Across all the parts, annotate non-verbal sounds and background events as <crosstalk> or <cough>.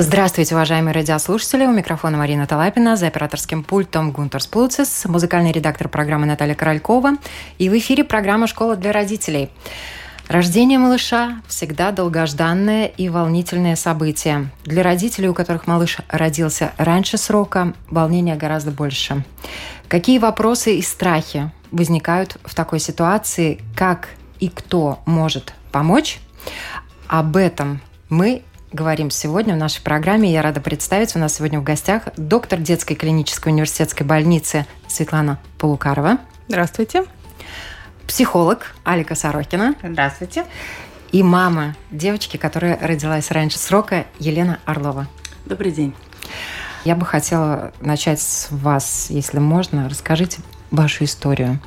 Здравствуйте, уважаемые радиослушатели. У микрофона Марина Талапина, за операторским пультом Гунтер Сплуцис, музыкальный редактор программы Наталья Королькова. И в эфире программа «Школа для родителей». Рождение малыша – всегда долгожданное и волнительное событие. Для родителей, у которых малыш родился раньше срока, волнения гораздо больше. Какие вопросы и страхи возникают в такой ситуации, как и кто может помочь? Об этом мы говорим сегодня в нашей программе. Я рада представить, у нас сегодня в гостях доктор детской клинической университетской больницы Светлана Полукарова. Здравствуйте. Психолог Алика Сорокина. Здравствуйте. И мама девочки, которая родилась раньше срока, Елена Орлова. Добрый день. Я бы хотела начать с вас, если можно. Расскажите вашу историю.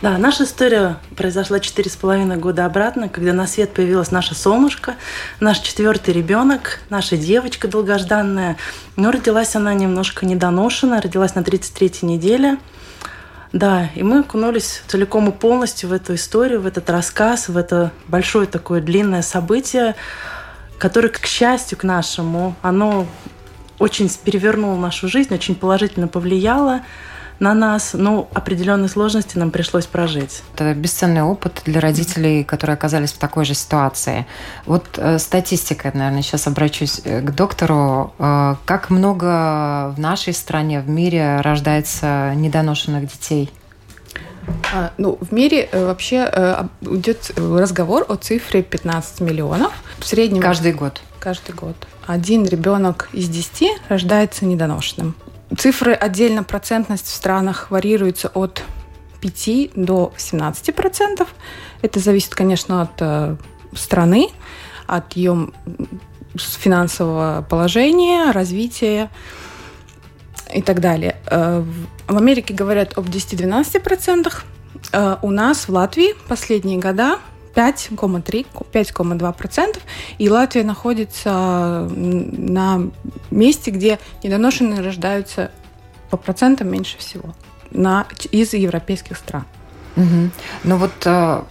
Да, наша история произошла четыре с половиной года обратно, когда на свет появилась наша солнышко, наш четвертый ребенок, наша девочка долгожданная. Но родилась она немножко недоношена, родилась на 33-й неделе. Да, и мы окунулись целиком и полностью в эту историю, в этот рассказ, в это большое такое длинное событие, которое, к счастью, к нашему, оно очень перевернуло нашу жизнь, очень положительно повлияло на нас, ну, определенные сложности нам пришлось прожить. Это бесценный опыт для родителей, которые оказались в такой же ситуации. Вот э, статистика, наверное, сейчас обращусь э, к доктору. Э, как много в нашей стране, в мире рождается недоношенных детей? А, ну, в мире э, вообще э, идет разговор о цифре 15 миллионов. В среднем... Каждый год? Каждый год. Один ребенок из 10 рождается недоношенным. Цифры отдельно процентность в странах варьируются от 5 до 17 процентов. Это зависит, конечно, от э, страны, от ее финансового положения, развития и так далее. Э, в Америке говорят об 10-12 процентах. Э, у нас в Латвии последние года 5,3, 5,2%. И Латвия находится на месте, где недоношенные рождаются по процентам меньше всего на, из европейских стран. Угу. Ну вот э,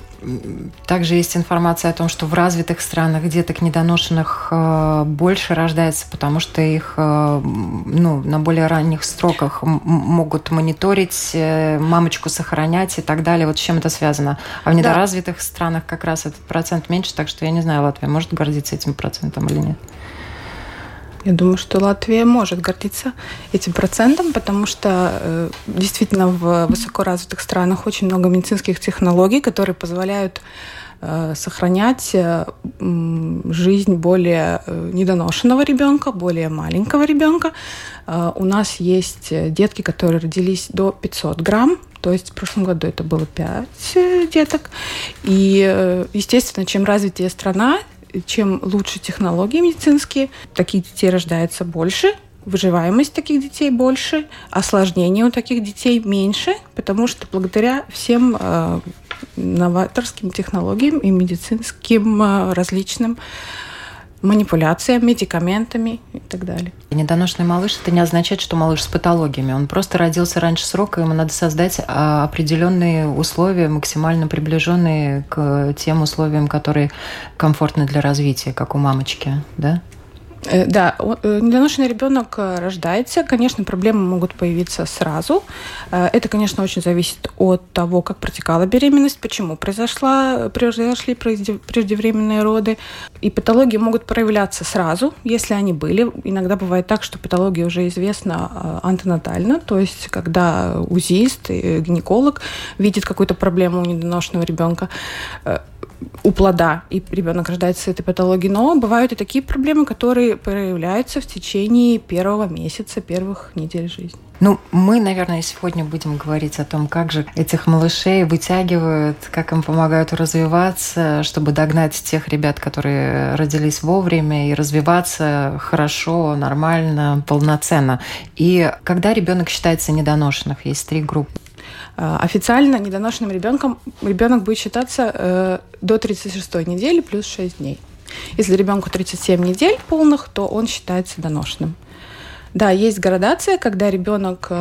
также есть информация о том, что в развитых странах деток недоношенных э, больше рождается, потому что их э, ну, на более ранних строках могут мониторить, э, мамочку сохранять и так далее. Вот с чем это связано? А в недоразвитых да. странах как раз этот процент меньше, так что я не знаю, Латвия может гордиться этим процентом или нет. Я думаю, что Латвия может гордиться этим процентом, потому что э, действительно в высокоразвитых странах очень много медицинских технологий, которые позволяют э, сохранять э, жизнь более недоношенного ребенка, более маленького ребенка. У нас есть детки, которые родились до 500 грамм, то есть в прошлом году это было 5 деток. И, естественно, чем развитее страна, чем лучше технологии медицинские, таких детей рождается больше, выживаемость таких детей больше, осложнений у таких детей меньше, потому что благодаря всем э, новаторским технологиям и медицинским э, различным манипуляциям, медикаментами и так далее. Недоношенный малыш – это не означает, что малыш с патологиями. Он просто родился раньше срока, ему надо создать а, определенные условия, максимально приближенные к тем условиям, которые комфортны для развития, как у мамочки, да? Э, да, э, недоношенный ребенок э, рождается. Конечно, проблемы могут появиться сразу. Это, конечно, очень зависит от того, как протекала беременность, почему произошла, произошли преждевременные роды. И патологии могут проявляться сразу, если они были. Иногда бывает так, что патология уже известна антенатально, то есть когда УЗИст, гинеколог видит какую-то проблему у недоношенного ребенка у плода, и ребенок рождается с этой патологией. Но бывают и такие проблемы, которые проявляются в течение первого месяца, первых недель жизни. Ну, мы, наверное, сегодня будем говорить о том, как же этих малышей вытягивают, как им помогают развиваться, чтобы догнать тех ребят, которые родились вовремя, и развиваться хорошо, нормально, полноценно. И когда ребенок считается недоношенных, есть три группы. Официально недоношенным ребенком ребенок будет считаться до 36 недели плюс 6 дней. Если ребенку 37 недель полных, то он считается доношенным. Да, есть градация, когда ребенок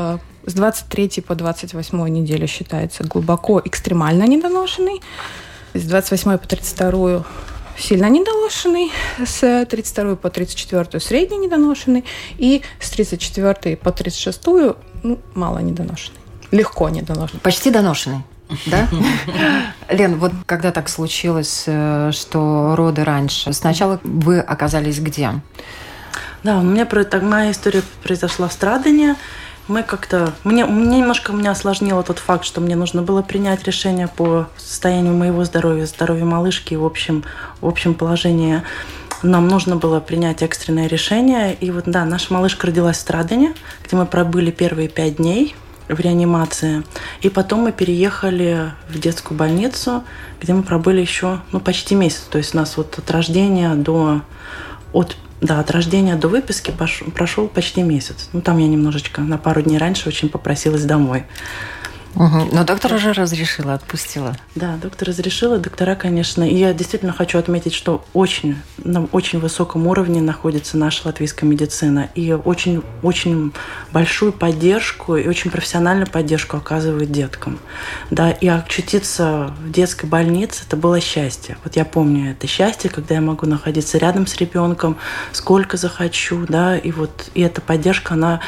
с 23 по 28 неделю считается глубоко экстремально недоношенный, с 28 по 32 сильно недоношенный, с 32 по 34 средний недоношенный и с 34 по 36 ну, мало недоношенный. Легко недоношенный. Почти доношенный. Да? <laughs> Лен, вот когда так случилось, э, что роды раньше, сначала вы оказались где? Да, у меня моя история произошла в Страдане мы как-то... Мне, мне немножко меня осложнило тот факт, что мне нужно было принять решение по состоянию моего здоровья, здоровья малышки в общем, в общем положении. Нам нужно было принять экстренное решение. И вот, да, наша малышка родилась в Страдане, где мы пробыли первые пять дней в реанимации. И потом мы переехали в детскую больницу, где мы пробыли еще ну, почти месяц. То есть у нас вот от рождения до от да, от рождения до выписки прошел почти месяц. Ну, там я немножечко на пару дней раньше очень попросилась домой. Угу. Но доктор уже разрешила, отпустила. Да, доктор разрешила. Доктора, конечно. И я действительно хочу отметить, что очень, на очень высоком уровне находится наша латвийская медицина. И очень, очень большую поддержку и очень профессиональную поддержку оказывает деткам. Да, и очутиться в детской больнице – это было счастье. Вот я помню это счастье, когда я могу находиться рядом с ребенком, сколько захочу, да, и вот и эта поддержка, она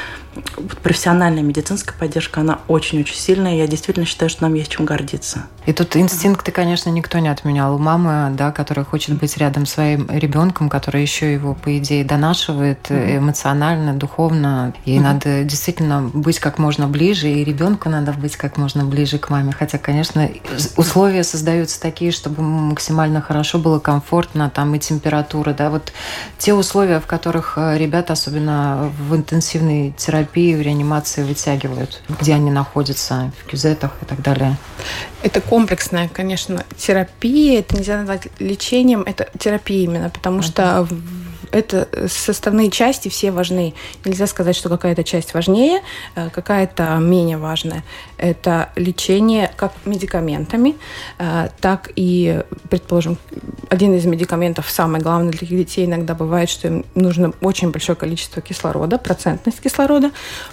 профессиональная медицинская поддержка, она очень-очень сильная. Я действительно считаю, что нам есть чем гордиться. И тут инстинкты, конечно, никто не отменял. У мамы, да, которая хочет быть рядом с своим ребенком, который еще его, по идее, донашивает эмоционально, духовно. Ей mm-hmm. надо действительно быть как можно ближе, и ребенку надо быть как можно ближе к маме. Хотя, конечно, условия создаются такие, чтобы максимально хорошо было, комфортно, там и температура, да, вот те условия, в которых э, ребята, особенно в интенсивной терапии, в реанимации вытягивают, где они находятся, кюзетах и так далее. Это комплексная, конечно, терапия. Это нельзя назвать лечением, это терапия именно, потому uh-huh. что это составные части все важны. Нельзя сказать, что какая-то часть важнее, э, какая-то менее важная. Это лечение как медикаментами, э, так и, предположим, один из медикаментов, самый главный для детей, иногда бывает, что им нужно очень большое количество кислорода, процентность кислорода,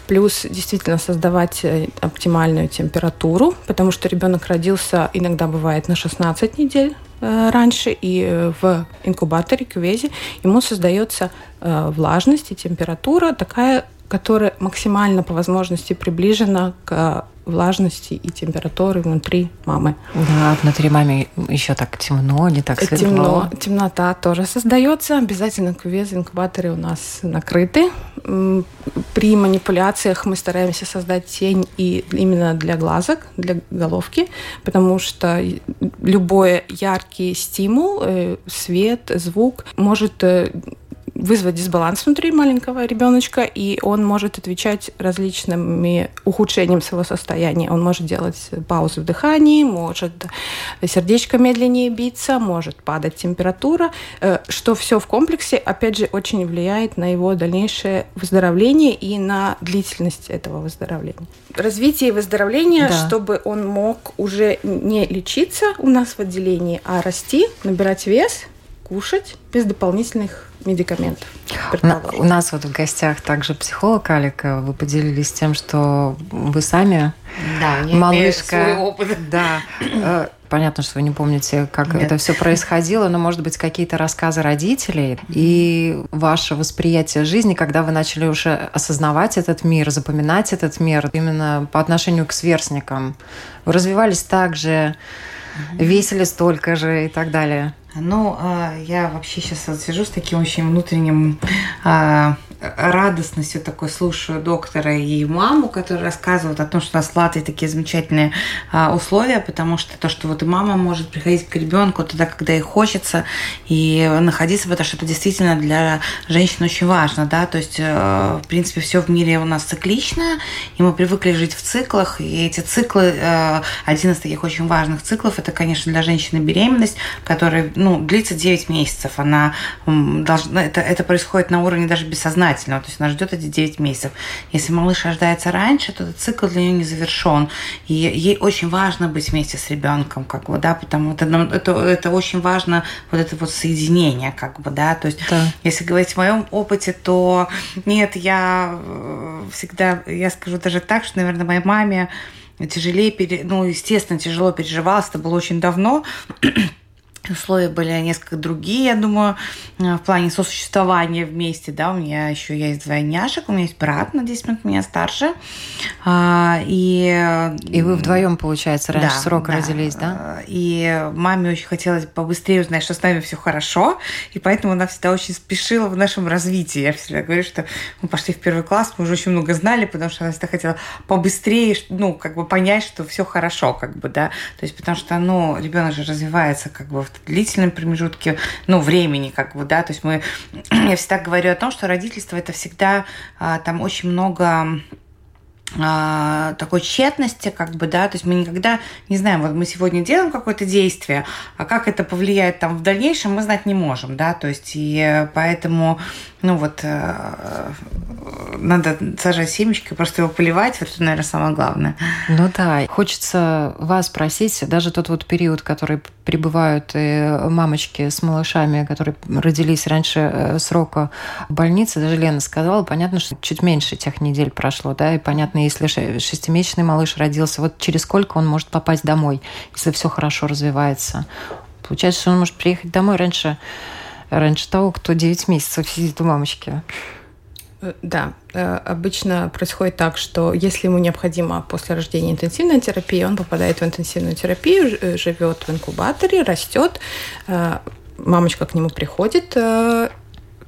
плюс действительно создавать э, оптимальную температуру, потому что ребенок родился иногда бывает на 16 недель, Э, раньше, и э, в инкубаторе, кювезе, ему создается э, влажность и температура такая, которая максимально по возможности приближена к влажности и температуры внутри мамы. Да, внутри мамы еще так темно, не так светло. Темно, темнота тоже создается. Обязательно кювезы, инкубаторы у нас накрыты. При манипуляциях мы стараемся создать тень и именно для глазок, для головки, потому что любой яркий стимул, э, свет, звук может э, вызвать дисбаланс внутри маленького ребеночка, и он может отвечать различными ухудшением своего состояния. Он может делать паузы в дыхании, может сердечко медленнее биться, может падать температура, э, что все в комплексе, опять же, очень влияет на его дальнейшее выздоровление и на длительность этого выздоровления. Развитие выздоровления, да. чтобы он мог уже не лечиться у нас в отделении, а расти, набирать вес, кушать без дополнительных медикаментов. У нас вот в гостях также психолог Алика. Вы поделились тем, что вы сами да, малышка. Свой опыт. Да. Э, понятно, что вы не помните, как Нет. это все происходило, но, может быть, какие-то рассказы родителей и ваше восприятие жизни, когда вы начали уже осознавать этот мир, запоминать этот мир именно по отношению к сверстникам. Вы развивались так же, весили столько же и так далее. Ну, а, я вообще сейчас сижу с таким очень внутренним а, радостностью такой слушаю доктора и маму, которые рассказывают о том, что у нас в Латвии такие замечательные а, условия, потому что то, что вот и мама может приходить к ребенку тогда, когда ей хочется, и находиться в этом, что это действительно для женщин очень важно, да, то есть, э, в принципе, все в мире у нас циклично, и мы привыкли жить в циклах, и эти циклы, э, один из таких очень важных циклов, это, конечно, для женщины беременность, которая, ну, длится 9 месяцев, она должна, это, это происходит на уровне даже бессознательного желательного. То есть она ждет эти 9 месяцев. Если малыш рождается раньше, то этот цикл для нее не завершен. И ей очень важно быть вместе с ребенком, как бы, да, потому что это, это очень важно, вот это вот соединение, как бы, да. То есть, да. если говорить в моем опыте, то нет, я э, всегда, я скажу даже так, что, наверное, моей маме тяжелее, пере... ну, естественно, тяжело переживалось, это было очень давно, условия были несколько другие, я думаю, э, в плане сосуществования вместе, да, у меня еще есть двойняшек, у меня есть брат на 10 минут меня старше, а, и... И вы вдвоем, получается, раньше да, срока да. родились, да? И маме очень хотелось побыстрее узнать, что с нами все хорошо, и поэтому она всегда очень спешила в нашем развитии. Я всегда говорю, что мы пошли в первый класс, мы уже очень много знали, потому что она всегда хотела побыстрее, ну, как бы понять, что все хорошо, как бы, да, то есть потому что, ну, ребенок же развивается как бы в длительном промежутке, ну, времени, как бы, да, то есть мы, <clears throat> я всегда говорю о том, что родительство это всегда а, там очень много а, такой тщетности, как бы, да, то есть мы никогда не знаем, вот мы сегодня делаем какое-то действие, а как это повлияет там в дальнейшем, мы знать не можем, да, то есть и поэтому ну вот э, надо сажать семечки, просто его поливать, вот это, наверное, самое главное. Ну да, хочется вас спросить, даже тот вот период, который прибывают э, мамочки с малышами, которые родились раньше э, срока в больнице, даже Лена сказала, понятно, что чуть меньше тех недель прошло, да, и понятно, если шестимесячный малыш родился, вот через сколько он может попасть домой, если все хорошо развивается. Получается, что он может приехать домой раньше раньше того, кто 9 месяцев сидит у мамочки. Э, да, э, обычно происходит так, что если ему необходимо после рождения интенсивная терапия, он попадает в интенсивную терапию, э, живет в инкубаторе, растет, мамочка к нему приходит,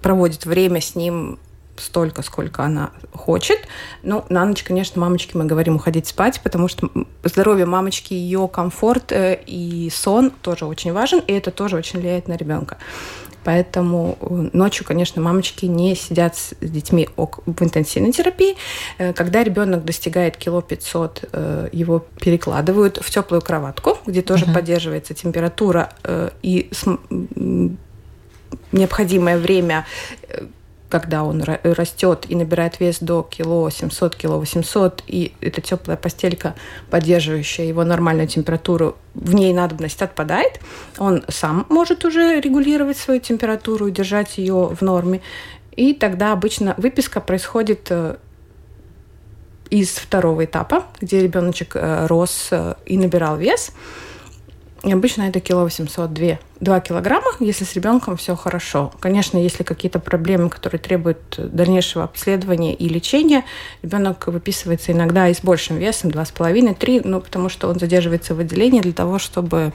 проводит время с ним столько, сколько она хочет. Ну, на ночь, конечно, мамочке мы говорим уходить спать, потому что здоровье мамочки, ее комфорт и сон тоже очень важен, и это тоже очень влияет на ребенка. Поэтому э, ночью, конечно, мамочки не сидят с детьми в интенсивной терапии. Э, когда ребенок достигает кило 500, э, его перекладывают в теплую кроватку, где тоже угу. поддерживается температура и необходимое время когда он растет и набирает вес до кило 700, кило 800, и эта теплая постелька, поддерживающая его нормальную температуру, в ней надобность отпадает, он сам может уже регулировать свою температуру держать ее в норме. И тогда обычно выписка происходит э, из второго этапа, где ребеночек э, рос э, и набирал вес. И обычно это кило 800, 2, 2 килограмма, если с ребенком все хорошо. Конечно, если какие-то проблемы, которые требуют дальнейшего обследования и лечения, ребенок выписывается иногда и с большим весом, 2,5-3, ну, потому что он задерживается в отделении для того, чтобы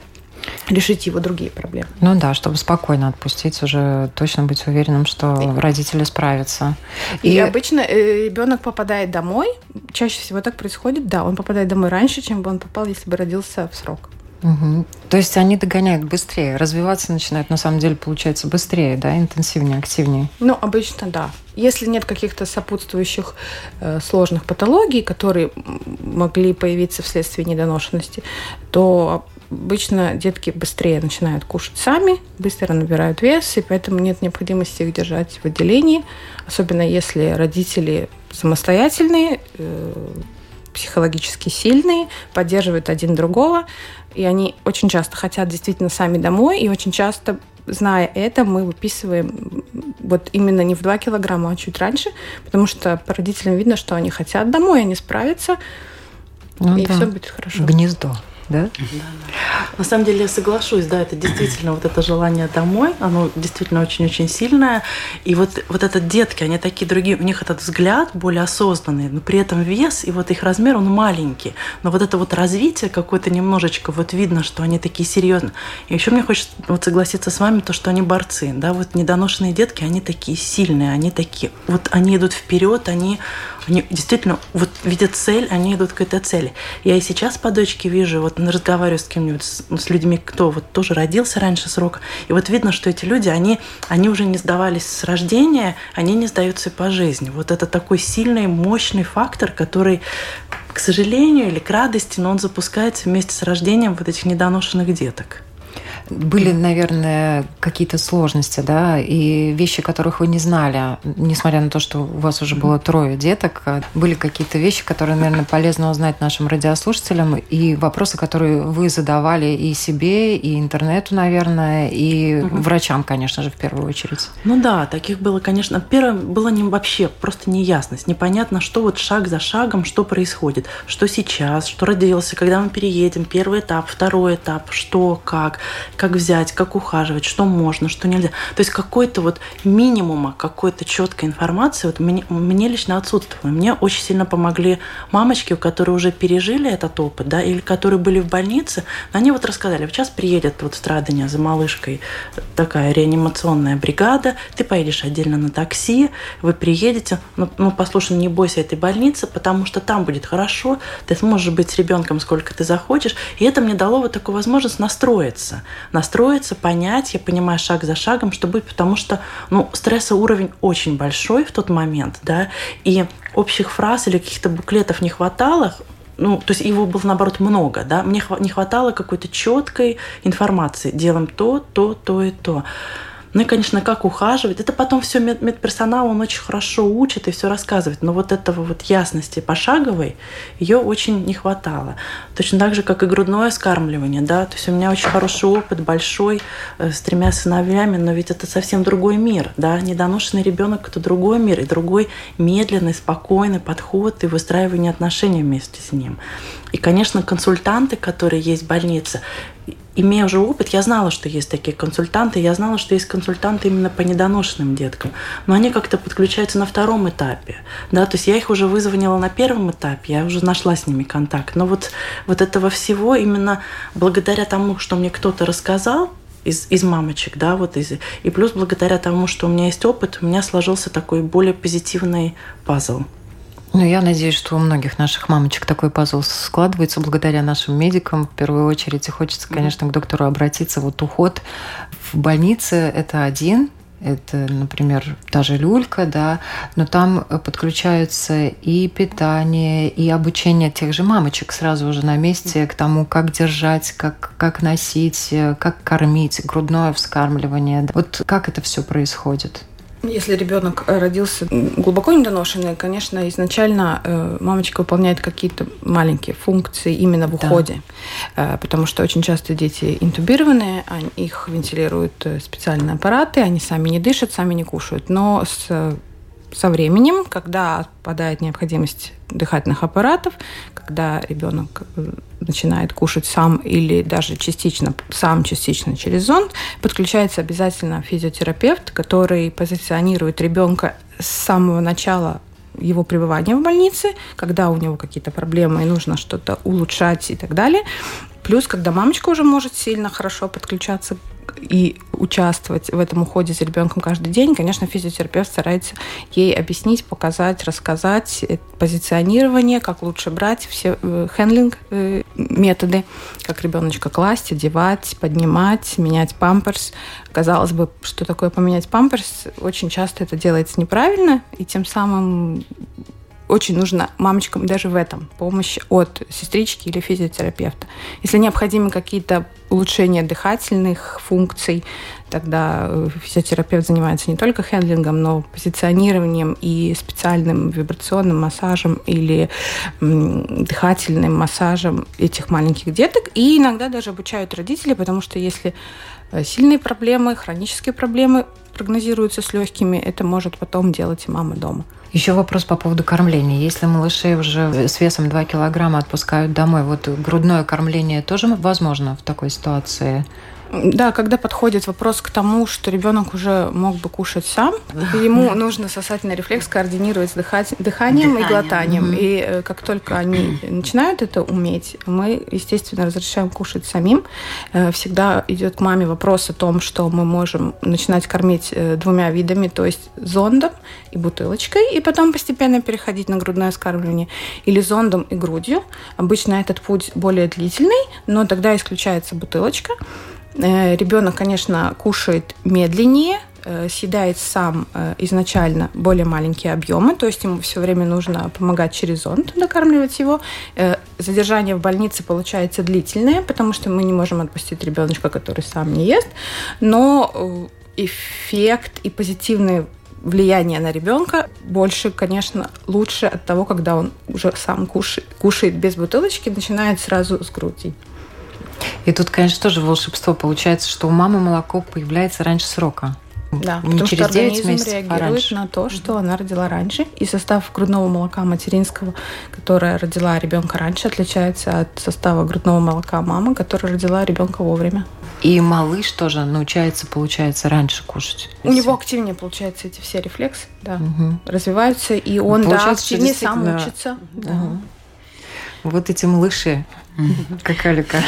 решить его другие проблемы. Ну да, чтобы спокойно отпустить, уже точно быть уверенным, что да. родители справятся. И, и обычно э, ребенок попадает домой, чаще всего так происходит, да, он попадает домой раньше, чем бы он попал, если бы родился в срок. Угу. То есть они догоняют быстрее, развиваться начинают на самом деле получается быстрее, да, интенсивнее, активнее. Ну обычно да. Если нет каких-то сопутствующих э, сложных патологий, которые могли появиться вследствие недоношенности, то обычно детки быстрее начинают кушать сами, быстро набирают вес, и поэтому нет необходимости их держать в отделении, особенно если родители самостоятельные, э, психологически сильные, поддерживают один другого, и они очень часто хотят действительно сами домой, и очень часто зная это, мы выписываем вот именно не в 2 килограмма, а чуть раньше, потому что по родителям видно, что они хотят домой, они справятся, ну, и да. все будет хорошо. Гнездо да? На самом деле я соглашусь, да, это действительно вот это желание домой, оно действительно очень-очень сильное. И вот, вот это детки, они такие другие, у них этот взгляд более осознанный, но при этом вес и вот их размер, он маленький. Но вот это вот развитие какое-то немножечко, вот видно, что они такие серьезные. И еще мне хочется вот согласиться с вами, то, что они борцы, да, вот недоношенные детки, они такие сильные, они такие, вот они идут вперед, они они действительно вот видят цель, они идут к этой цели. Я и сейчас по дочке вижу, вот разговариваю с кем-нибудь, с, с людьми, кто вот тоже родился раньше срока, и вот видно, что эти люди, они, они уже не сдавались с рождения, они не сдаются по жизни. Вот это такой сильный, мощный фактор, который к сожалению или к радости, но он запускается вместе с рождением вот этих недоношенных деток. Были, наверное, какие-то сложности, да, и вещи, которых вы не знали, несмотря на то, что у вас уже было трое деток, а были какие-то вещи, которые, наверное, полезно узнать нашим радиослушателям, и вопросы, которые вы задавали и себе, и интернету, наверное, и угу. врачам, конечно же, в первую очередь. Ну да, таких было, конечно. Первое было не вообще просто неясность, непонятно, что вот шаг за шагом, что происходит, что сейчас, что родился, когда мы переедем, первый этап, второй этап, что, как, как взять, как ухаживать, что можно, что нельзя. То есть какой-то вот минимума, какой-то четкой информации вот мне, мне лично отсутствовало. Мне очень сильно помогли мамочки, которые уже пережили этот опыт, да, или которые были в больнице, они вот рассказали, сейчас приедет вот страдания за малышкой такая реанимационная бригада, ты поедешь отдельно на такси, вы приедете, ну, ну послушай, не бойся этой больницы, потому что там будет хорошо, ты сможешь быть с ребенком сколько ты захочешь, и это мне дало вот такую возможность настроиться, настроиться, понять, я понимаю шаг за шагом, что будет, потому что, ну, стрессовый уровень очень большой в тот момент, да, и общих фраз или каких-то буклетов не хватало, ну, то есть его было, наоборот, много, да, мне не хватало какой-то четкой информации. Делаем то, то, то и то. Ну и, конечно, как ухаживать. Это потом все мед медперсонал, он очень хорошо учит и все рассказывает. Но вот этого вот ясности пошаговой, ее очень не хватало. Точно так же, как и грудное скармливание. Да? То есть у меня очень хороший опыт, большой, э, с тремя сыновьями, но ведь это совсем другой мир. Да? Недоношенный ребенок – это другой мир, и другой медленный, спокойный подход и выстраивание отношений вместе с ним. И, конечно, консультанты, которые есть в больнице, имея уже опыт, я знала, что есть такие консультанты, я знала, что есть консультанты именно по недоношенным деткам, но они как-то подключаются на втором этапе, да, то есть я их уже вызвонила на первом этапе, я уже нашла с ними контакт, но вот, вот этого всего именно благодаря тому, что мне кто-то рассказал, из, из мамочек, да, вот из, и плюс благодаря тому, что у меня есть опыт, у меня сложился такой более позитивный пазл. Ну, я надеюсь, что у многих наших мамочек такой пазл складывается благодаря нашим медикам. В первую очередь, и хочется, конечно, к доктору обратиться. Вот уход в больнице – это один это, например, та же люлька, да, но там подключаются и питание, и обучение тех же мамочек сразу уже на месте к тому, как держать, как, как носить, как кормить, грудное вскармливание. Вот как это все происходит? Если ребенок родился глубоко недоношенный, конечно, изначально э, мамочка выполняет какие-то маленькие функции именно в уходе, да. Э, потому что очень часто дети интубированные, их вентилируют э, специальные аппараты, они сами не дышат, сами не кушают. Но с со временем, когда отпадает необходимость дыхательных аппаратов, когда ребенок э, начинает кушать сам или даже частично, сам частично через зонд, подключается обязательно физиотерапевт, который позиционирует ребенка с самого начала его пребывания в больнице, когда у него какие-то проблемы и нужно что-то улучшать и так далее. Плюс, когда мамочка уже может сильно хорошо подключаться и участвовать в этом уходе за ребенком каждый день, конечно, физиотерапевт старается ей объяснить, показать, рассказать э, позиционирование, как лучше брать, все э, handling э, методы, как ребеночка класть, одевать, поднимать, менять памперс. Казалось бы, что такое поменять памперс? Очень часто это делается неправильно, и тем самым очень нужна мамочкам даже в этом помощь от сестрички или физиотерапевта. Если необходимы какие-то улучшения дыхательных функций, тогда э, физиотерапевт занимается не только хендлингом, но позиционированием и специальным вибрационным массажем или дыхательным массажем этих маленьких деток. И иногда даже обучают родителей, потому что если э, сильные проблемы, хронические проблемы прогнозируются с легкими, это может потом делать и мама дома. Еще вопрос по поводу кормления. Если малышей уже с весом 2 килограмма отпускают домой, вот грудное кормление тоже возможно в такой ситуации? Да, когда подходит вопрос к тому, что ребенок уже мог бы кушать сам, ему нужно сосательный рефлекс координировать с дыханием, дыханием и глотанием. Угу. И э, как только они начинают это уметь, мы, естественно, разрешаем кушать самим. Э, всегда идет к маме вопрос о том, что мы можем начинать кормить э, двумя видами, то есть зондом и бутылочкой, и потом постепенно переходить на грудное скармливание, или зондом и грудью. Обычно этот путь более длительный, но тогда исключается бутылочка. Э, Ребенок, конечно, кушает медленнее, э, съедает сам э, изначально более маленькие объемы, то есть ему все время нужно помогать через зонд докармливать его. Задержание в больнице получается длительное, потому что мы не можем отпустить ребеночка, который сам не ест, но эффект и позитивный влияние на ребенка больше, конечно, лучше от того, когда он уже сам кушает, кушает без бутылочки, начинает сразу с груди. И тут, конечно, тоже волшебство получается, что у мамы молоко появляется раньше срока. Да, не потому через что 9 организм месяцев, а реагирует а раньше. на то, что она родила раньше. И состав грудного молока материнского, которая родила ребенка раньше, отличается от состава грудного молока мамы, которая родила ребенка вовремя. И малыш тоже научается, получается, раньше кушать. У него активнее, получается, эти все рефлексы, да, угу. развиваются, и он, получается, да, активнее сам учится. Да. Угу. Вот эти малыши, <laughs> как Алика.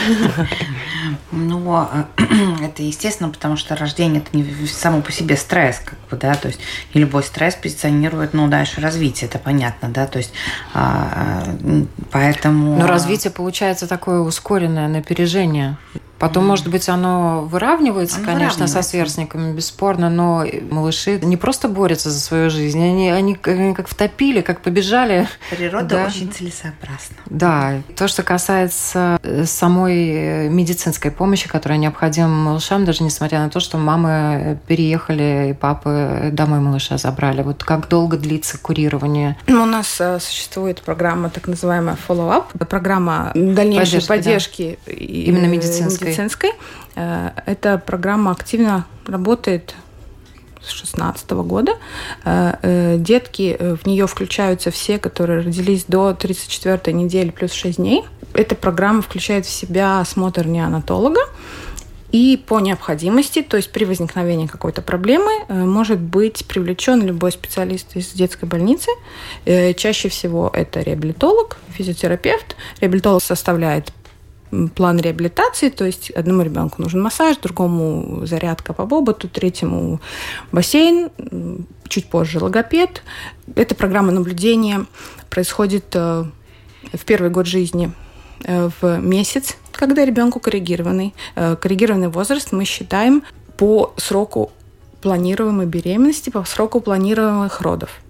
Ну, а, <clears throat> это естественно, потому что рождение это не само по себе стресс, как бы, да, то есть и любой стресс позиционирует, ну, дальше развитие, это понятно, да, то есть а, а, поэтому... Но развитие получается такое ускоренное напряжение. Потом, может быть, оно выравнивается, оно конечно, выравнивается. со сверстниками, бесспорно, но малыши не просто борются за свою жизнь, они, они, они как втопили, как побежали. Природа да. очень целесообразна. Да. То, что касается э, самой э, медицинской помощи, которая необходима малышам, даже несмотря на то, что мамы переехали и папы домой малыша забрали. Вот как долго длится курирование? Ну, у нас э, существует программа, так называемая follow-up, программа дальнейшей поддержки, поддержки да. именно медицинской медицинской. Э, эта программа активно работает с 2016 года. Э, э, детки, в нее включаются все, которые родились до 34 недели плюс 6 дней. Эта программа включает в себя осмотр неонатолога, и по необходимости, то есть при возникновении какой-то проблемы, может быть привлечен любой специалист из детской больницы. Чаще всего это реабилитолог, физиотерапевт. Реабилитолог составляет план реабилитации, то есть одному ребенку нужен массаж, другому зарядка по боботу, третьему бассейн, чуть позже логопед. Эта программа наблюдения происходит э, в первый год жизни э, в месяц, когда ребенку коррегированный. Э, коррегированный возраст мы считаем по сроку планируемой беременности, по сроку планируемых родов.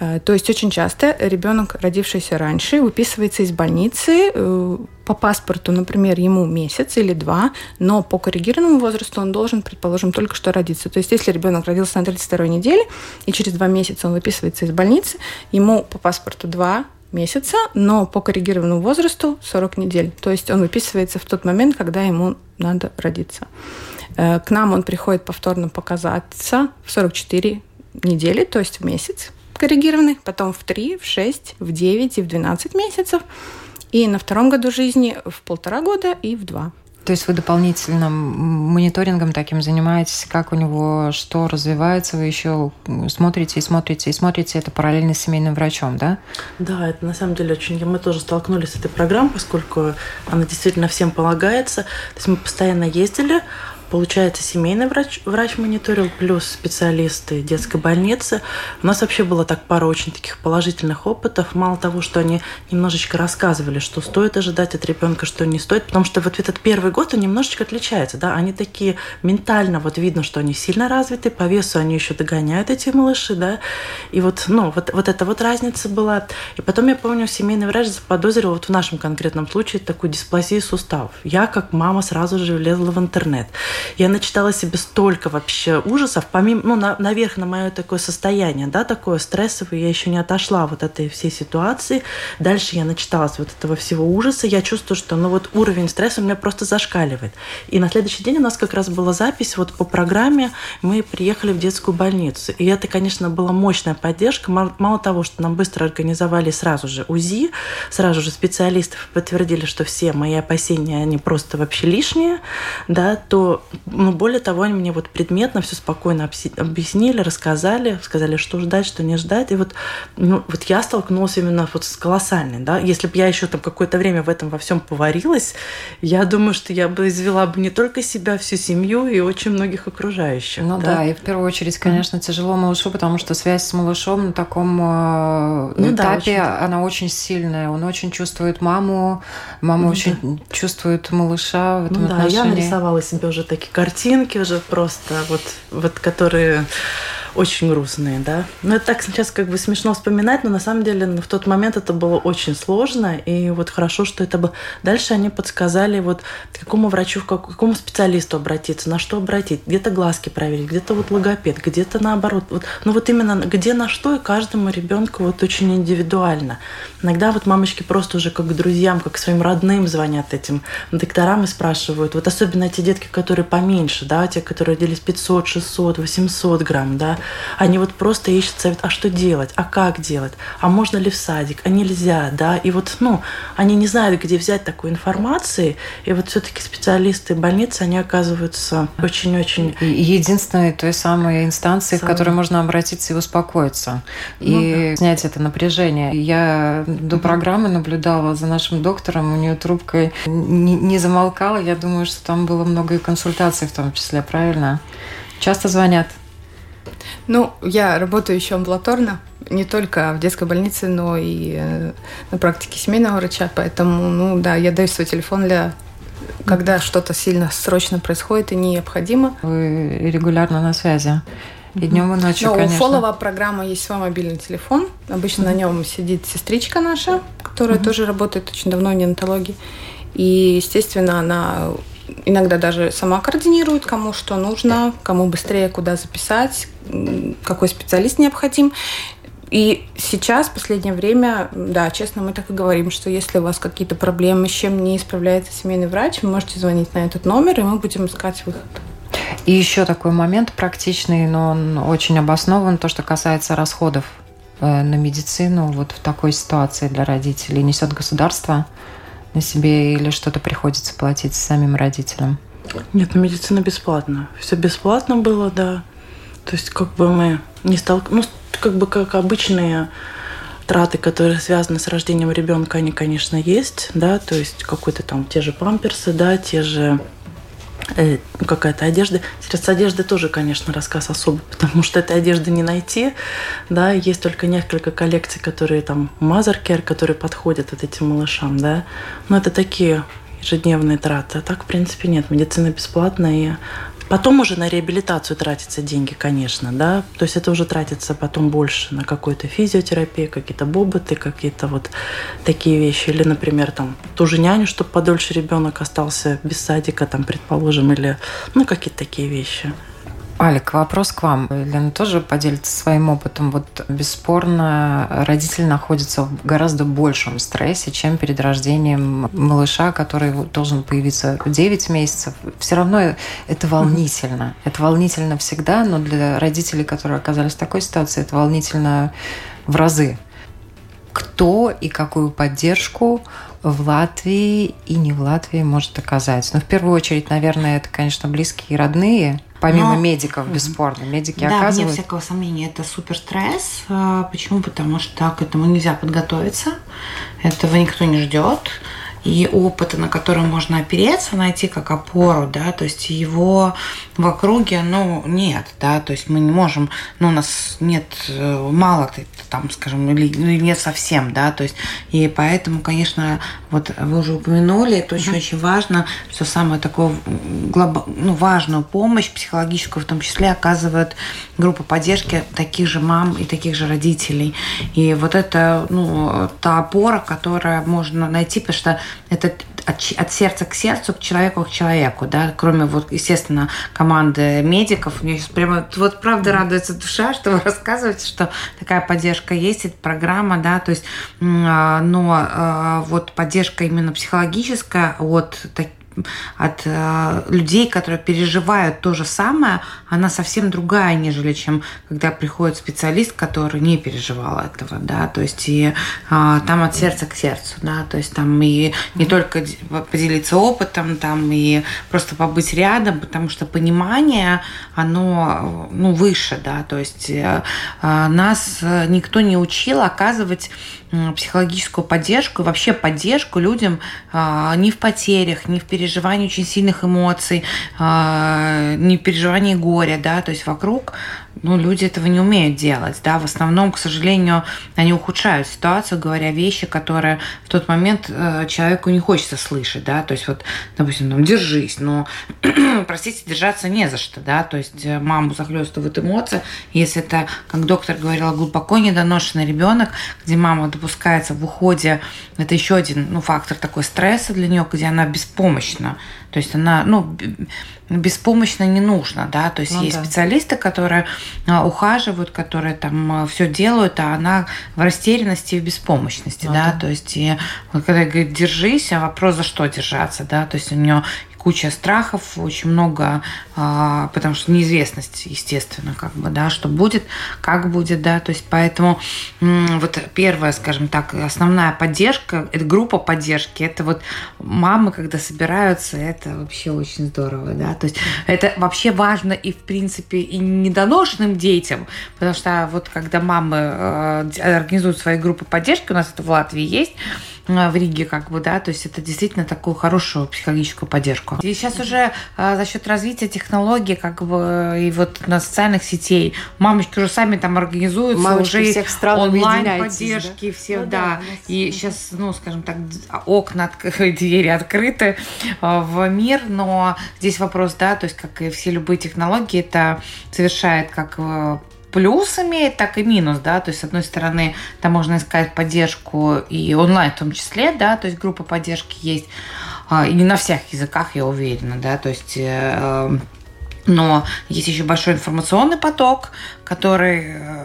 Э, то есть очень часто ребенок, родившийся раньше, выписывается из больницы э, по паспорту, например, ему месяц или два, но по коррегированному возрасту он должен, предположим, только что родиться. То есть если ребенок родился на 32 неделе, и через два месяца он выписывается из больницы, ему по паспорту два месяца, но по коррегированному возрасту 40 недель. То есть он выписывается в тот момент, когда ему надо родиться. Э, к нам он приходит повторно показаться в 44 недели, то есть в месяц коррегированных, потом в 3, в 6, в 9 и в 12 месяцев. И на втором году жизни в полтора года и в два. То есть вы дополнительным мониторингом таким занимаетесь, как у него что развивается, вы еще смотрите и смотрите и смотрите это параллельно с семейным врачом, да? Да, это на самом деле очень... Мы тоже столкнулись с этой программой, поскольку она действительно всем полагается. То есть мы постоянно ездили, Получается, семейный врач, врач мониторил, плюс специалисты детской больницы. У нас вообще было так пара очень таких положительных опытов. Мало того, что они немножечко рассказывали, что стоит ожидать от ребенка, что не стоит, потому что вот этот первый год он немножечко отличается, да, они такие ментально, вот видно, что они сильно развиты, по весу они еще догоняют эти малыши, да, и вот, ну, вот, вот эта вот разница была. И потом я помню, семейный врач заподозрил вот в нашем конкретном случае такую дисплазию суставов. Я, как мама, сразу же влезла в интернет. Я начитала себе столько вообще ужасов, помимо, ну, на, наверх на мое такое состояние, да, такое стрессовое, я еще не отошла вот этой всей ситуации. Дальше я начиталась вот этого всего ужаса, я чувствую, что, ну, вот уровень стресса у меня просто зашкаливает. И на следующий день у нас как раз была запись вот по программе, мы приехали в детскую больницу. И это, конечно, была мощная поддержка. Мало, того, что нам быстро организовали сразу же УЗИ, сразу же специалистов подтвердили, что все мои опасения, они просто вообще лишние, да, то ну, более того, они мне вот предметно все спокойно объяснили, рассказали, сказали, что ждать, что не ждать. И вот, ну, вот я столкнулась именно вот с колоссальной, да. Если бы я еще там какое-то время в этом во всем поварилась, я думаю, что я бы извела бы не только себя, всю семью и очень многих окружающих. Ну да, да и в первую очередь, конечно, тяжело малышу, потому что связь с малышом на таком э, ну, этапе, да, очень... она очень сильная. Он очень чувствует маму, мама ну, очень да. чувствует малыша в этом ну, да, отношении. я нарисовала себе уже такие картинки уже просто, вот, вот которые очень грустные, да. Ну, это так сейчас как бы смешно вспоминать, но на самом деле ну, в тот момент это было очень сложно, и вот хорошо, что это было. Дальше они подсказали, вот к какому врачу, к какому специалисту обратиться, на что обратить, где-то глазки проверить, где-то вот логопед, где-то наоборот. Вот, ну, вот именно где на что, и каждому ребенку вот очень индивидуально. Иногда вот мамочки просто уже как к друзьям, как к своим родным звонят этим докторам и спрашивают. Вот особенно те детки, которые поменьше, да, те, которые родились 500, 600, 800 грамм, да, они вот просто ищут совет, а что делать, а как делать, а можно ли в садик, а нельзя, да, и вот, ну, они не знают, где взять такой информации, и вот все-таки специалисты больницы, они оказываются очень-очень... Единственной той самой инстанции, Самый... в которой можно обратиться и успокоиться, ну, и да. снять это напряжение. Я до программы наблюдала за нашим доктором, у нее трубка не, не замолкала, я думаю, что там было много и консультаций в том числе, правильно? Часто звонят? Ну, я работаю еще амбулаторно, не только в детской больнице, но и э, на практике семейного врача, поэтому, ну да, я даю свой телефон для когда что-то сильно срочно происходит и необходимо. Вы регулярно на связи. И днем, и ночью, Но конечно. у фоллова программа есть свой мобильный телефон. Обычно mm-hmm. на нем сидит сестричка наша, которая mm-hmm. тоже работает очень давно в неонатологии. И, естественно, она иногда даже сама координирует, кому что нужно, кому быстрее куда записать, какой специалист необходим. И сейчас, в последнее время, да, честно, мы так и говорим, что если у вас какие-то проблемы, с чем не справляется семейный врач, вы можете звонить на этот номер, и мы будем искать выход. И еще такой момент практичный, но он очень обоснован, то, что касается расходов э, на медицину вот в такой ситуации для родителей. Несет государство на себе или что-то приходится платить самим родителям? Нет, ну медицина бесплатна. Все бесплатно было, да. То есть как бы мы не стал, ну как бы как обычные траты, которые связаны с рождением ребенка, они, конечно, есть, да, то есть какой-то там те же памперсы, да, те же э, ну, какая-то одежда. С одежды тоже, конечно, рассказ особый, потому что этой одежды не найти. Да, есть только несколько коллекций, которые там Mother которые подходят вот этим малышам, да. Но это такие ежедневные траты. А так, в принципе, нет. Медицина бесплатная, Потом уже на реабилитацию тратятся деньги, конечно, да, то есть это уже тратится потом больше на какую-то физиотерапию, какие-то боботы, какие-то вот такие вещи. Или, например, там ту же няню, чтобы подольше ребенок остался без садика, там, предположим, или ну какие-то такие вещи. Алик, вопрос к вам. Лена тоже поделится своим опытом. Вот бесспорно, родитель находится в гораздо большем стрессе, чем перед рождением малыша, который должен появиться в 9 месяцев. Все равно это волнительно. Это волнительно всегда, но для родителей, которые оказались в такой ситуации, это волнительно в разы. Кто и какую поддержку в Латвии и не в Латвии может оказать? Ну, в первую очередь, наверное, это, конечно, близкие и родные, Помимо Но, медиков, бесспорно. Медики да, оказывают... вне всякого сомнения, это супер стресс. А, почему? Потому что к этому нельзя подготовиться. Этого никто не ждет и опыта, на который можно опереться, найти как опору, да, то есть его в округе, ну, нет, да, то есть мы не можем, ну, у нас нет, э, мало там, скажем, или, или нет совсем, да, то есть, и поэтому, конечно, вот вы уже упомянули, это очень-очень важно, что самое такое, глоб... ну, важную помощь психологическую в том числе оказывает группа поддержки таких же мам и таких же родителей. И вот это, ну, та опора, которая можно найти, потому что это от, от сердца к сердцу, к человеку к человеку, да, кроме вот, естественно, команды медиков. Мне сейчас прямо, вот правда радуется душа, <laughs> что вы рассказываете, что такая поддержка есть, эта программа, да, то есть, а, но а, вот поддержка именно психологическая от таких от э, людей, которые переживают то же самое, она совсем другая, нежели чем когда приходит специалист, который не переживал этого, да, то есть и э, там от сердца к сердцу, да, то есть там и не только поделиться опытом, там и просто побыть рядом, потому что понимание, оно, ну, выше, да, то есть э, э нас никто не учил оказывать психологическую поддержку, вообще поддержку людям э, не в потерях, не в переживания очень сильных эмоций, а, не переживания горя, да, то есть вокруг ну, люди этого не умеют делать, да, в основном, к сожалению, они ухудшают ситуацию, говоря вещи, которые в тот момент э, человеку не хочется слышать, да, то есть вот, допустим, там, держись, но, <clears throat> простите, держаться не за что, да, то есть э, маму захлестывают эмоции, если это, как доктор говорила, глубоко недоношенный ребенок, где мама допускается в уходе, это еще один, ну, фактор такой стресса для нее, где она беспомощна, то есть она, ну, беспомощно не нужно, да, то есть ну, есть да. специалисты, которые а, ухаживают, которые там а, все делают, а она в растерянности и в беспомощности, ну, да? да, то есть и, когда говорит держись, а вопрос за что держаться, да, то есть у нее куча страхов, очень много, потому что неизвестность, естественно, как бы, да, что будет, как будет, да, то есть поэтому вот первая, скажем так, основная поддержка, это группа поддержки, это вот мамы, когда собираются, это вообще очень здорово, да, то есть это вообще важно и, в принципе, и недоношенным детям, потому что вот когда мамы э, организуют свои группы поддержки, у нас это в Латвии есть, Э, в Риге, как бы, да, то есть это действительно такую хорошую психологическую поддержку. И сейчас уже а, за счет развития технологий, как бы, и вот на социальных сетей, мамочки уже сами там организуются, Мамочки уже всех стран онлайн-поддержки, да? все, ну, да. да и сейчас, ну, скажем так, окна, <laughs> двери открыты а, в мир, но здесь вопрос, да, то есть, как и все любые технологии, это совершает как э, плюс имеет, так и минус, да, то есть, с одной стороны, там можно искать поддержку и онлайн в том числе, да, то есть группа поддержки есть, а, и не на всех языках, я уверена, да, то есть э, но есть еще большой информационный поток, который э,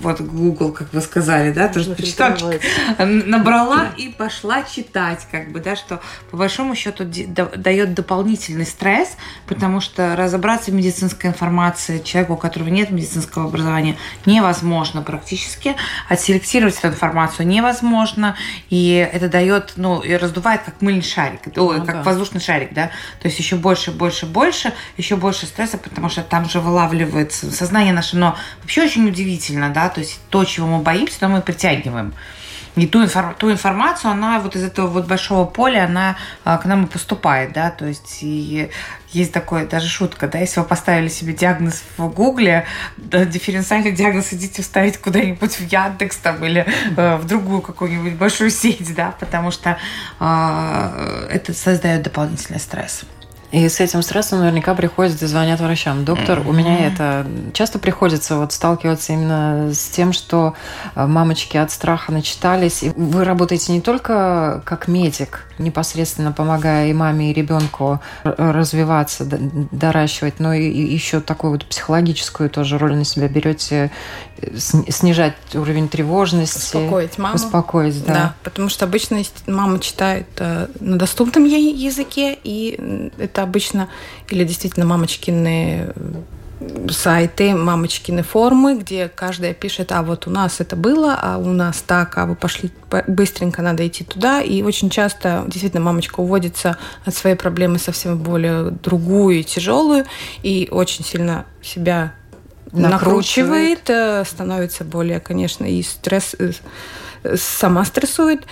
вот Google, как вы сказали, да, тоже почитала, <laughs> набрала и пошла читать, как бы, да, что по большому счету дает дополнительный стресс, потому что разобраться в медицинской информации человеку, у которого нет медицинского образования, невозможно практически, отселектировать эту информацию невозможно, и это дает, ну, и раздувает как мыльный шарик, ой, ну, как да. воздушный шарик, да, то есть еще больше, больше, больше, еще больше стресса, потому что там же вылавливается сознание наше, но вообще очень удивительно, да, то есть то, чего мы боимся, то мы притягиваем. И ту, информ, ту информацию, она вот из этого вот большого поля, она а, к нам и поступает, да, то есть и есть такое, даже шутка, да, если вы поставили себе диагноз в Гугле, да, дифференциальный диагноз идите вставить куда-нибудь в Яндекс там или э, в другую какую-нибудь большую сеть, да, потому что э, это создает дополнительный стресс. И с этим стрессом наверняка приходят и звонят врачам. Доктор, mm-hmm. у меня это часто приходится вот сталкиваться именно с тем, что э, мамочки от страха начитались. И вы работаете не только как медик, непосредственно помогая и маме, и ребенку развиваться, доращивать, но и еще такую вот психологическую тоже роль на себя берете, э, снижать уровень тревожности. Успокоить маму. Успокоить, да. Да, потому что обычно мама читает э, на доступном ей языке, и это это обычно или действительно мамочкины э, сайты, мамочкины формы, где каждая пишет, а вот у нас это было, а у нас так, а вы пошли быстренько, надо идти туда. И очень часто действительно мамочка уводится от своей проблемы совсем более другую, тяжелую, и очень сильно себя накручивает, накручивает э, становится более, конечно, и стресс, э, сама стрессует.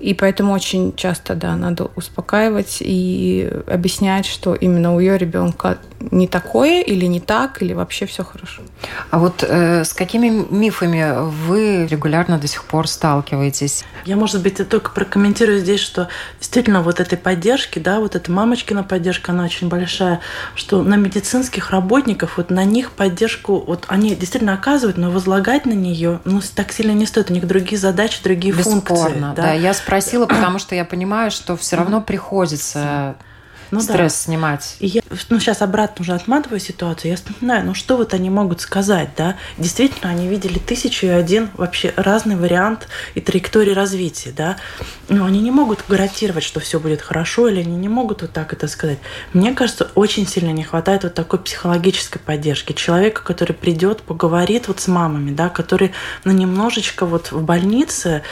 И поэтому очень часто, да, надо успокаивать и объяснять, что именно у ее ребенка не такое или не так, или вообще все хорошо. А вот э, с какими мифами вы регулярно до сих пор сталкиваетесь? Я, может быть, только прокомментирую здесь, что действительно вот этой поддержки, да, вот эта мамочкина поддержка, она очень большая, что на медицинских работников, вот на них поддержку, вот они действительно оказывают, но возлагать на нее, ну, так сильно не стоит, у них другие задачи, другие Бесспорно, функции. Да, да я спросила, потому что я понимаю, что все равно приходится ну, стресс да. снимать. И я ну, сейчас обратно уже отматываю ситуацию, я вспоминаю, ну что вот они могут сказать, да? Действительно, они видели тысячу и один вообще разный вариант и траектории развития, да? Но они не могут гарантировать, что все будет хорошо, или они не могут вот так это сказать. Мне кажется, очень сильно не хватает вот такой психологической поддержки. Человека, который придет, поговорит вот с мамами, да, который ну, немножечко вот в больнице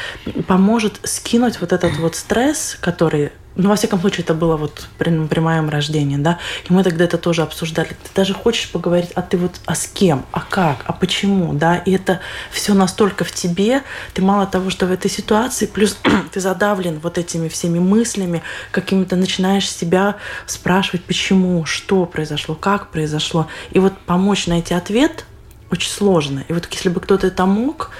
поможет скинуть вот этот вот стресс, который ну, во всяком случае, это было вот при, при моем рождении, да, и мы тогда это тоже обсуждали. Ты даже хочешь поговорить, а ты вот, а с кем, а как, а почему, да, и это все настолько в тебе, ты мало того, что в этой ситуации, плюс <clears throat> ты задавлен вот этими всеми мыслями, какими-то начинаешь себя спрашивать, почему, что произошло, как произошло, и вот помочь найти ответ очень сложно. И вот если бы кто-то это мог,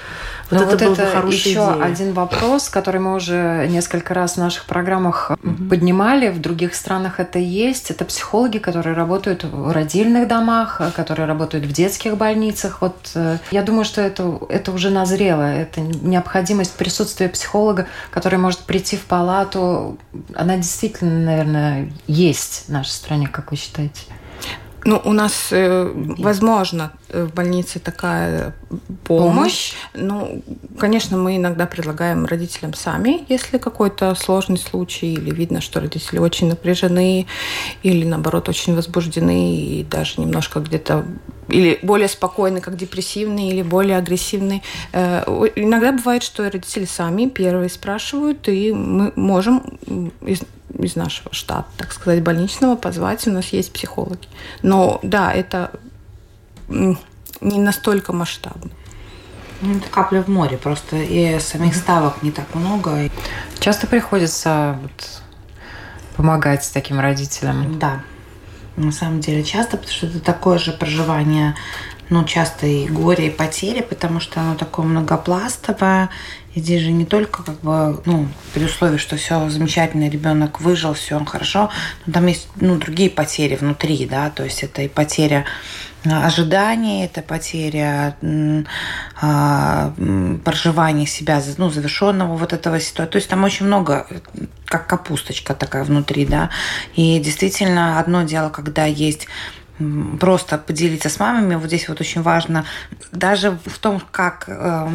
вот Но это вот был это бы хорошая еще идея. один вопрос, который мы уже несколько раз в наших программах угу. поднимали. В других странах это есть. Это психологи, которые работают в родильных домах, которые работают в детских больницах. Вот э, я думаю, что это, это уже назрело. Это необходимость присутствия психолога, который может прийти в палату. Она действительно, наверное, есть в нашей стране, как вы считаете? Ну, у нас, э, возможно, э, в больнице такая помощь. помощь. Ну, конечно, мы иногда предлагаем родителям сами, если какой-то сложный случай, или видно, что родители очень напряжены, или, наоборот, очень возбуждены, и даже немножко где-то или более спокойны, как депрессивные, или более агрессивные. Э, иногда бывает, что родители сами первые спрашивают, и мы можем из нашего штата, так сказать, больничного позвать. У нас есть психологи. Но да, это не настолько масштабно. Ну, это капля в море, просто и самих ставок не так много. Часто приходится вот, помогать таким родителям. Да, на самом деле часто, потому что это такое же проживание ну, часто и горе, и потери, потому что оно такое многопластовое. И здесь же не только как бы, ну, при условии, что все замечательно, ребенок выжил, все хорошо, но там есть, ну, другие потери внутри, да, то есть это и потеря ожиданий, это потеря а, проживания себя, ну, завершенного вот этого ситуации. То есть там очень много, как капусточка такая внутри, да. И действительно, одно дело, когда есть просто поделиться с мамами. Вот здесь вот очень важно. Даже в том, как э,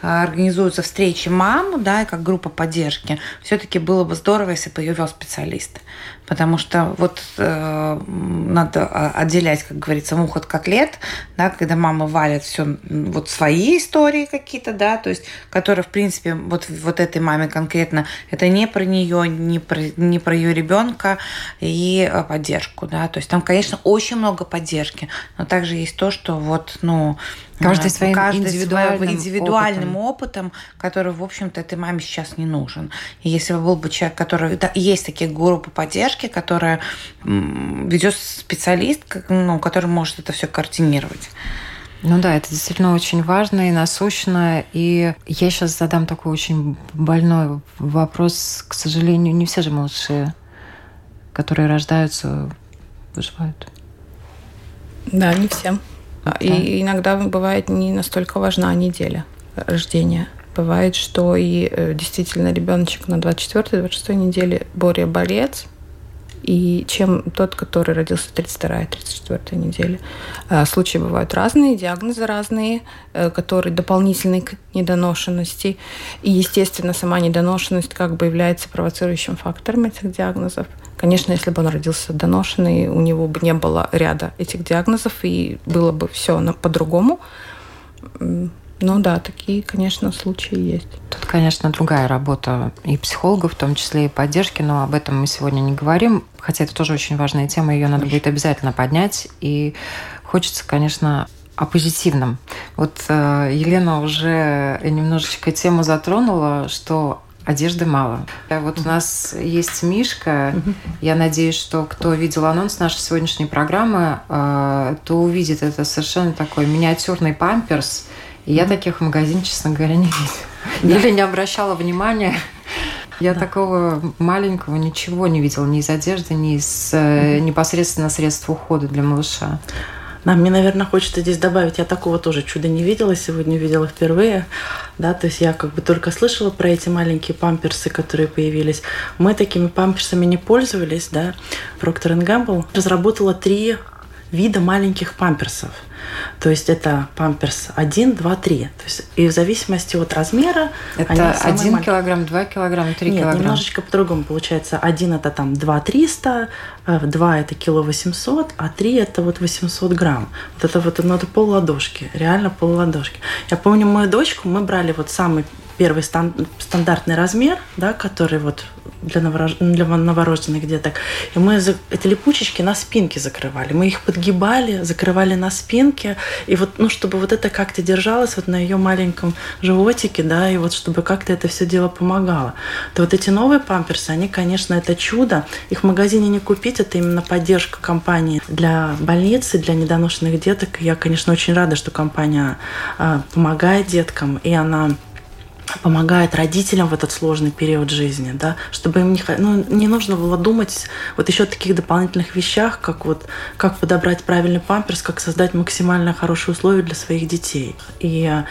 организуются встречи мам, да, и как группа поддержки, все-таки было бы здорово, если бы ее вел специалист. Потому что вот э, надо отделять, как говорится, мух от котлет, да, когда мама валит все вот свои истории какие-то, да, то есть, которые, в принципе, вот, вот этой маме конкретно, это не про нее, не про, не про ее ребенка и э, поддержку, да, то есть там, конечно, очень много поддержки, но также есть то, что вот, ну, Каждый своим каждый индивидуальным, своим индивидуальным опытом. опытом, который, в общем-то, этой маме сейчас не нужен. И если бы был бы человек, который... Да, есть такие группы поддержки, которая ведет специалист, ну, который может это все координировать. Ну да, это действительно очень важно и насущно. И я сейчас задам такой очень больной вопрос. К сожалению, не все же малыши, которые рождаются, выживают. Да, не всем. Да. И иногда бывает не настолько важна неделя рождения. Бывает, что и э, действительно ребеночек на 24-26 неделе более борец, и чем тот, который родился 32-34 неделе. А, случаи бывают разные, диагнозы разные, э, которые дополнительны к недоношенности. И, естественно, сама недоношенность как бы является провоцирующим фактором этих диагнозов. Конечно, если бы он родился доношенный, у него бы не было ряда этих диагнозов, и было бы все по-другому. Ну да, такие, конечно, случаи есть. Тут, конечно, другая работа и психологов, в том числе и поддержки, но об этом мы сегодня не говорим. Хотя это тоже очень важная тема, ее надо будет обязательно поднять. И хочется, конечно, о позитивном. Вот э, Елена уже немножечко тему затронула, что одежды мало. Вот у нас есть Мишка. Я надеюсь, что кто видел анонс нашей сегодняшней программы, э, то увидит это совершенно такой миниатюрный памперс и я таких в магазине, честно говоря, не видела. <laughs> Или не обращала внимания. Я да. такого маленького ничего не видела ни из одежды, ни из э, непосредственно средств ухода для малыша. Да, мне, наверное, хочется здесь добавить, я такого тоже чуда не видела, сегодня видела впервые, да, то есть я как бы только слышала про эти маленькие памперсы, которые появились. Мы такими памперсами не пользовались, да. Procter Gamble разработала три вида маленьких памперсов – то есть это памперс 1, 2, 3. То есть и в зависимости от размера. Это 1 маль... килограмм, 2 килограмма, 3 Нет, килограмма? немножечко по-другому получается. 1 это там 2 300, 2 это кило 800, а 3 это вот 800 грамм. Вот это вот ну, это пол ладошки, реально пол ладошки. Я помню мою дочку, мы брали вот самый первый стан стандартный размер, да, который вот для, новорож... для новорожденных деток. И мы эти липучечки на спинке закрывали. Мы их подгибали, закрывали на спинке. И вот, ну, чтобы вот это как-то держалось вот на ее маленьком животике, да, и вот чтобы как-то это все дело помогало. То вот эти новые памперсы, они, конечно, это чудо. Их в магазине не купить, это именно поддержка компании для больницы, для недоношенных деток. Я, конечно, очень рада, что компания э, помогает деткам, и она помогает родителям в этот сложный период жизни, да, чтобы им не, ну, не нужно было думать вот еще о таких дополнительных вещах, как вот как подобрать правильный памперс, как создать максимально хорошие условия для своих детей. И э,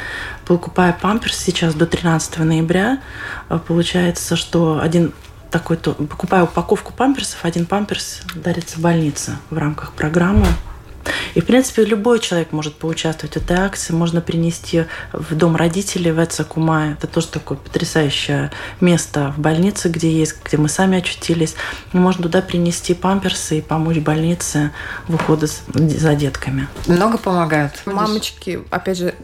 покупая памперс сейчас до 13 ноября, э, получается, что один такой то покупая упаковку памперсов, один памперс дарится больнице в рамках программы и, в принципе, любой человек может поучаствовать в этой акции. Можно принести в дом родителей в Эцакума. Это тоже такое потрясающее место в больнице, где есть, где мы сами очутились. И можно туда принести памперсы и помочь больнице в уходе за детками. Много помогают? Мамочки, опять же,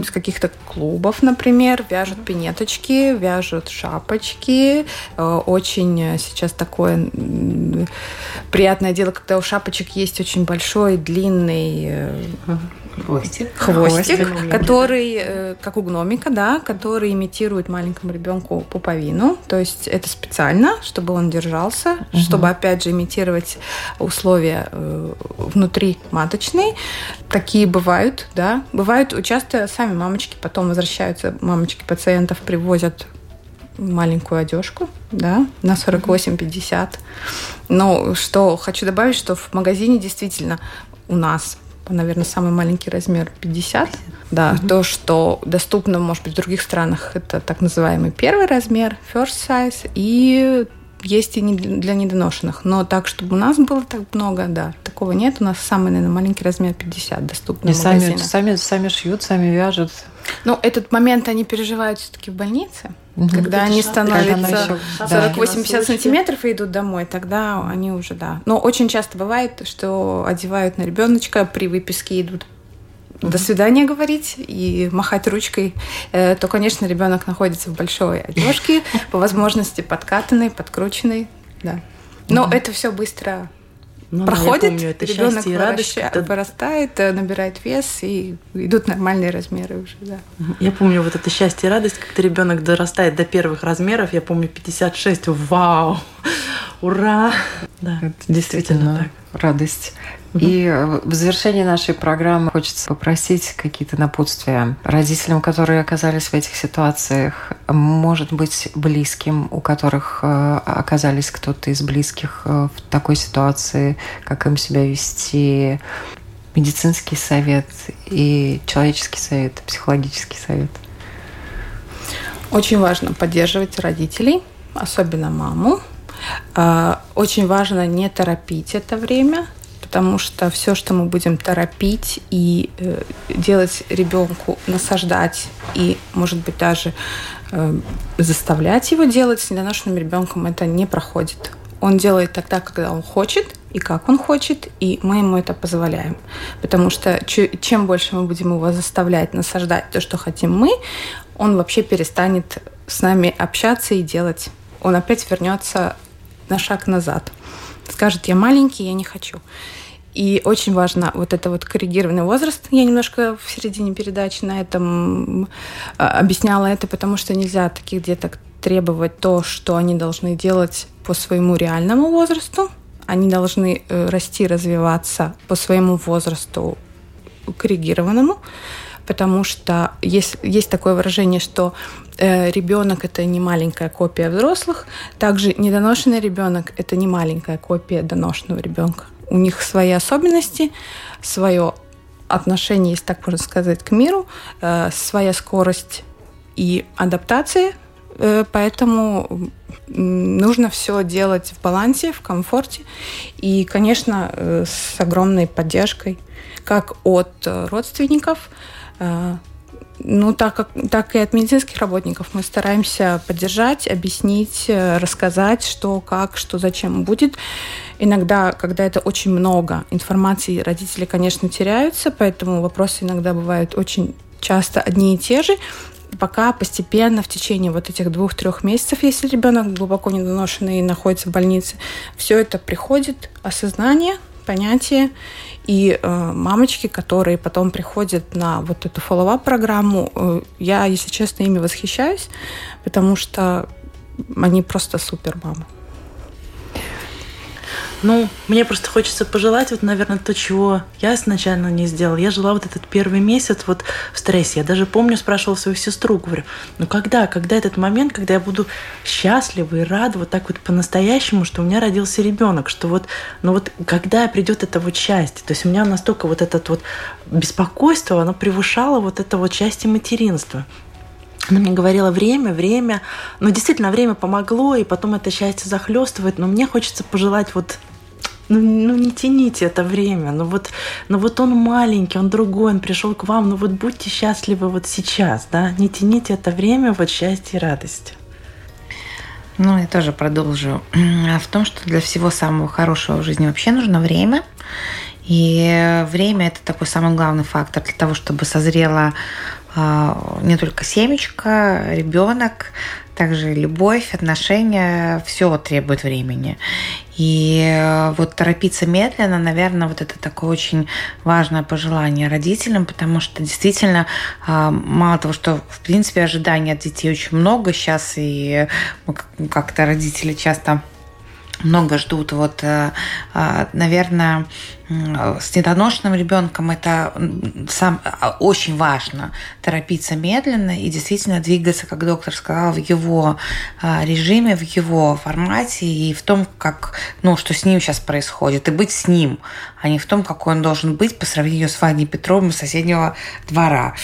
из каких-то клубов, например, вяжут пинеточки, вяжут шапочки. Э, очень сейчас такое приятное дело, когда у шапочек есть очень большой, длинный длинный э, хвостик, хвостик, хвостик который, э, как у гномика, да, который имитирует маленькому ребенку пуповину. То есть это специально, чтобы он держался, угу. чтобы опять же имитировать условия э, внутри маточной. Такие бывают, да. Бывают часто сами мамочки потом возвращаются, мамочки пациентов привозят маленькую одежку, да, на 48-50. Но что хочу добавить, что в магазине действительно у нас наверное, самый маленький размер 50. Да, угу. то, что доступно, может быть, в других странах, это так называемый первый размер, first size, и есть и для недоношенных. Но так, чтобы у нас было так много, да, такого нет. У нас самый, наверное, маленький размер 50 доступный. И сами, сами, сами шьют, сами вяжут. Ну, этот момент они переживают все-таки в больнице. Угу. Когда они становятся 48-50 да. сантиметров и идут домой, тогда они уже, да. Но очень часто бывает, что одевают на ребеночка, при выписке идут до свидания говорить и махать ручкой, э, то, конечно, ребенок находится в большой одежке, по возможности подкатанной, подкрученной, да. Но это все быстро ну, проходит, помню, это ребенок и радость, когда... вырастает, э, набирает вес, и идут нормальные размеры уже, да. Я помню вот это счастье и радость, когда ребенок дорастает до первых размеров. Я помню 56, вау, ура! Да, это действительно так. радость. И в завершении нашей программы хочется попросить какие-то напутствия родителям, которые оказались в этих ситуациях, может быть, близким, у которых э, оказались кто-то из близких э, в такой ситуации, как им себя вести, медицинский совет и человеческий совет, психологический совет. Очень важно поддерживать родителей, особенно маму. Э, очень важно не торопить это время, потому что все, что мы будем торопить и э, делать ребенку, насаждать и, может быть, даже э, заставлять его делать с недоношенным ребенком, это не проходит. Он делает тогда, когда он хочет, и как он хочет, и мы ему это позволяем. Потому что чем больше мы будем его заставлять насаждать то, что хотим мы, он вообще перестанет с нами общаться и делать. Он опять вернется на шаг назад. Скажет, я маленький, я не хочу. И очень важно вот это вот коррегированный возраст. Я немножко в середине передачи на этом а, объясняла это, потому что нельзя таких деток требовать то, что они должны делать по своему реальному возрасту. Они должны э, расти, развиваться по своему возрасту коррегированному, потому что есть, есть такое выражение, что э, ребенок это не маленькая копия взрослых, также недоношенный ребенок это не маленькая копия доношенного ребенка у них свои особенности, свое отношение, если так можно сказать, к миру, э, своя скорость и адаптация, э, поэтому нужно все делать в балансе, в комфорте. И, конечно, э, с огромной поддержкой как от родственников, ну, так, как, так и от медицинских работников мы стараемся поддержать, объяснить, рассказать, что, как, что, зачем будет. Иногда, когда это очень много информации, родители, конечно, теряются, поэтому вопросы иногда бывают очень часто одни и те же. пока постепенно в течение вот этих двух-трех месяцев, если ребенок глубоко недоношенный и находится в больнице, все это приходит, осознание, понятие, и э, мамочки, которые потом приходят на вот эту follow программу, э, я, если честно, ими восхищаюсь, потому что они просто супер мамы. Ну, мне просто хочется пожелать, вот, наверное, то, чего я изначально не сделала. Я жила вот этот первый месяц вот в стрессе. Я даже помню, спрашивала свою сестру, говорю, ну когда, когда этот момент, когда я буду счастлива и рада вот так вот по-настоящему, что у меня родился ребенок, что вот, ну вот когда придет это вот счастье. То есть у меня настолько вот этот вот беспокойство, оно превышало вот это вот счастье материнства. Она мне говорила время, время. Ну, действительно, время помогло, и потом это счастье захлестывает. Но мне хочется пожелать вот ну, ну не тяните это время, ну вот, ну вот он маленький, он другой, он пришел к вам, ну вот будьте счастливы вот сейчас, да, не тяните это время вот счастье и радость. Ну, я тоже продолжу. <clears throat> В том, что для всего самого хорошего в жизни вообще нужно время. И время – это такой самый главный фактор для того, чтобы созрела не только семечко, ребенок, также любовь, отношения, все требует времени. И э, вот торопиться медленно, наверное, вот это такое очень важное пожелание родителям, потому что действительно а, мало того, что в принципе ожиданий от детей очень много сейчас, и как-то родители часто много ждут. Вот, э, а, наверное, с недоношенным ребенком это сам, а, очень важно торопиться медленно и действительно двигаться, как доктор сказал, в его а, режиме, в его формате и в том, как, ну, что с ним сейчас происходит, и быть с ним, а не в том, какой он должен быть по сравнению с Ваней Петровым соседнего двора.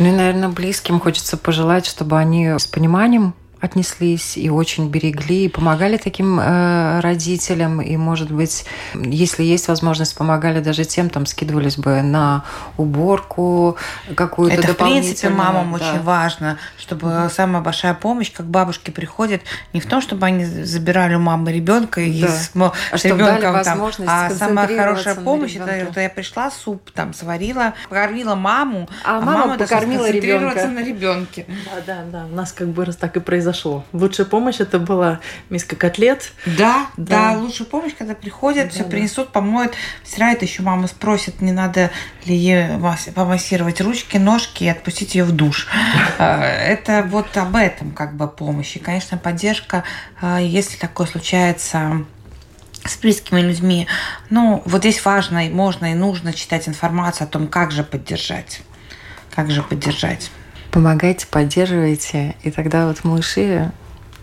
Ну и, наверное, близким хочется пожелать, чтобы они с пониманием отнеслись и очень берегли, и помогали таким э, родителям, и, может быть, если есть возможность, помогали даже тем, там, скидывались бы на уборку какую-то Это, в принципе, мамам да. очень важно, чтобы mm-hmm. самая большая помощь, как бабушки приходят, не в том, чтобы они забирали у мамы ребенка и да. с, а с ребенком там, а самая хорошая помощь, это, это я пришла, суп там сварила, покормила маму, а, а мама, мама покормила ребенка. на ребенке. Да, да, да, у нас как бы раз так и произошло произошло. Лучшая помощь это была миска котлет. Да, да, да лучшая помощь, когда приходят, да, все да. принесут, помоют, стирают, еще мама спросит, не надо ли ей помассировать ручки, ножки и отпустить ее в душ. <laughs> А, это вот об этом как бы помощь. И, конечно, поддержка, а, если такое случается с близкими людьми. Ну, вот здесь важно и можно и нужно читать информацию о том, как же поддержать. Как же поддержать помогайте, поддерживайте, и тогда вот малыши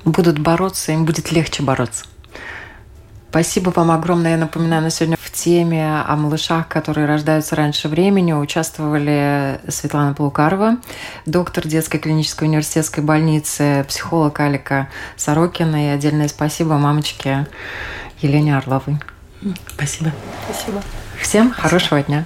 будут бороться, им будет легче бороться. Спасибо вам огромное. Я напоминаю, на сегодня в теме о малышах, которые рождаются раньше времени, участвовали Светлана Полукарова, доктор детской клинической университетской больницы, психолог Алика Сорокина. И отдельное спасибо мамочке Елене Орловой. Спасибо. Спасибо. Всем спасибо. хорошего дня.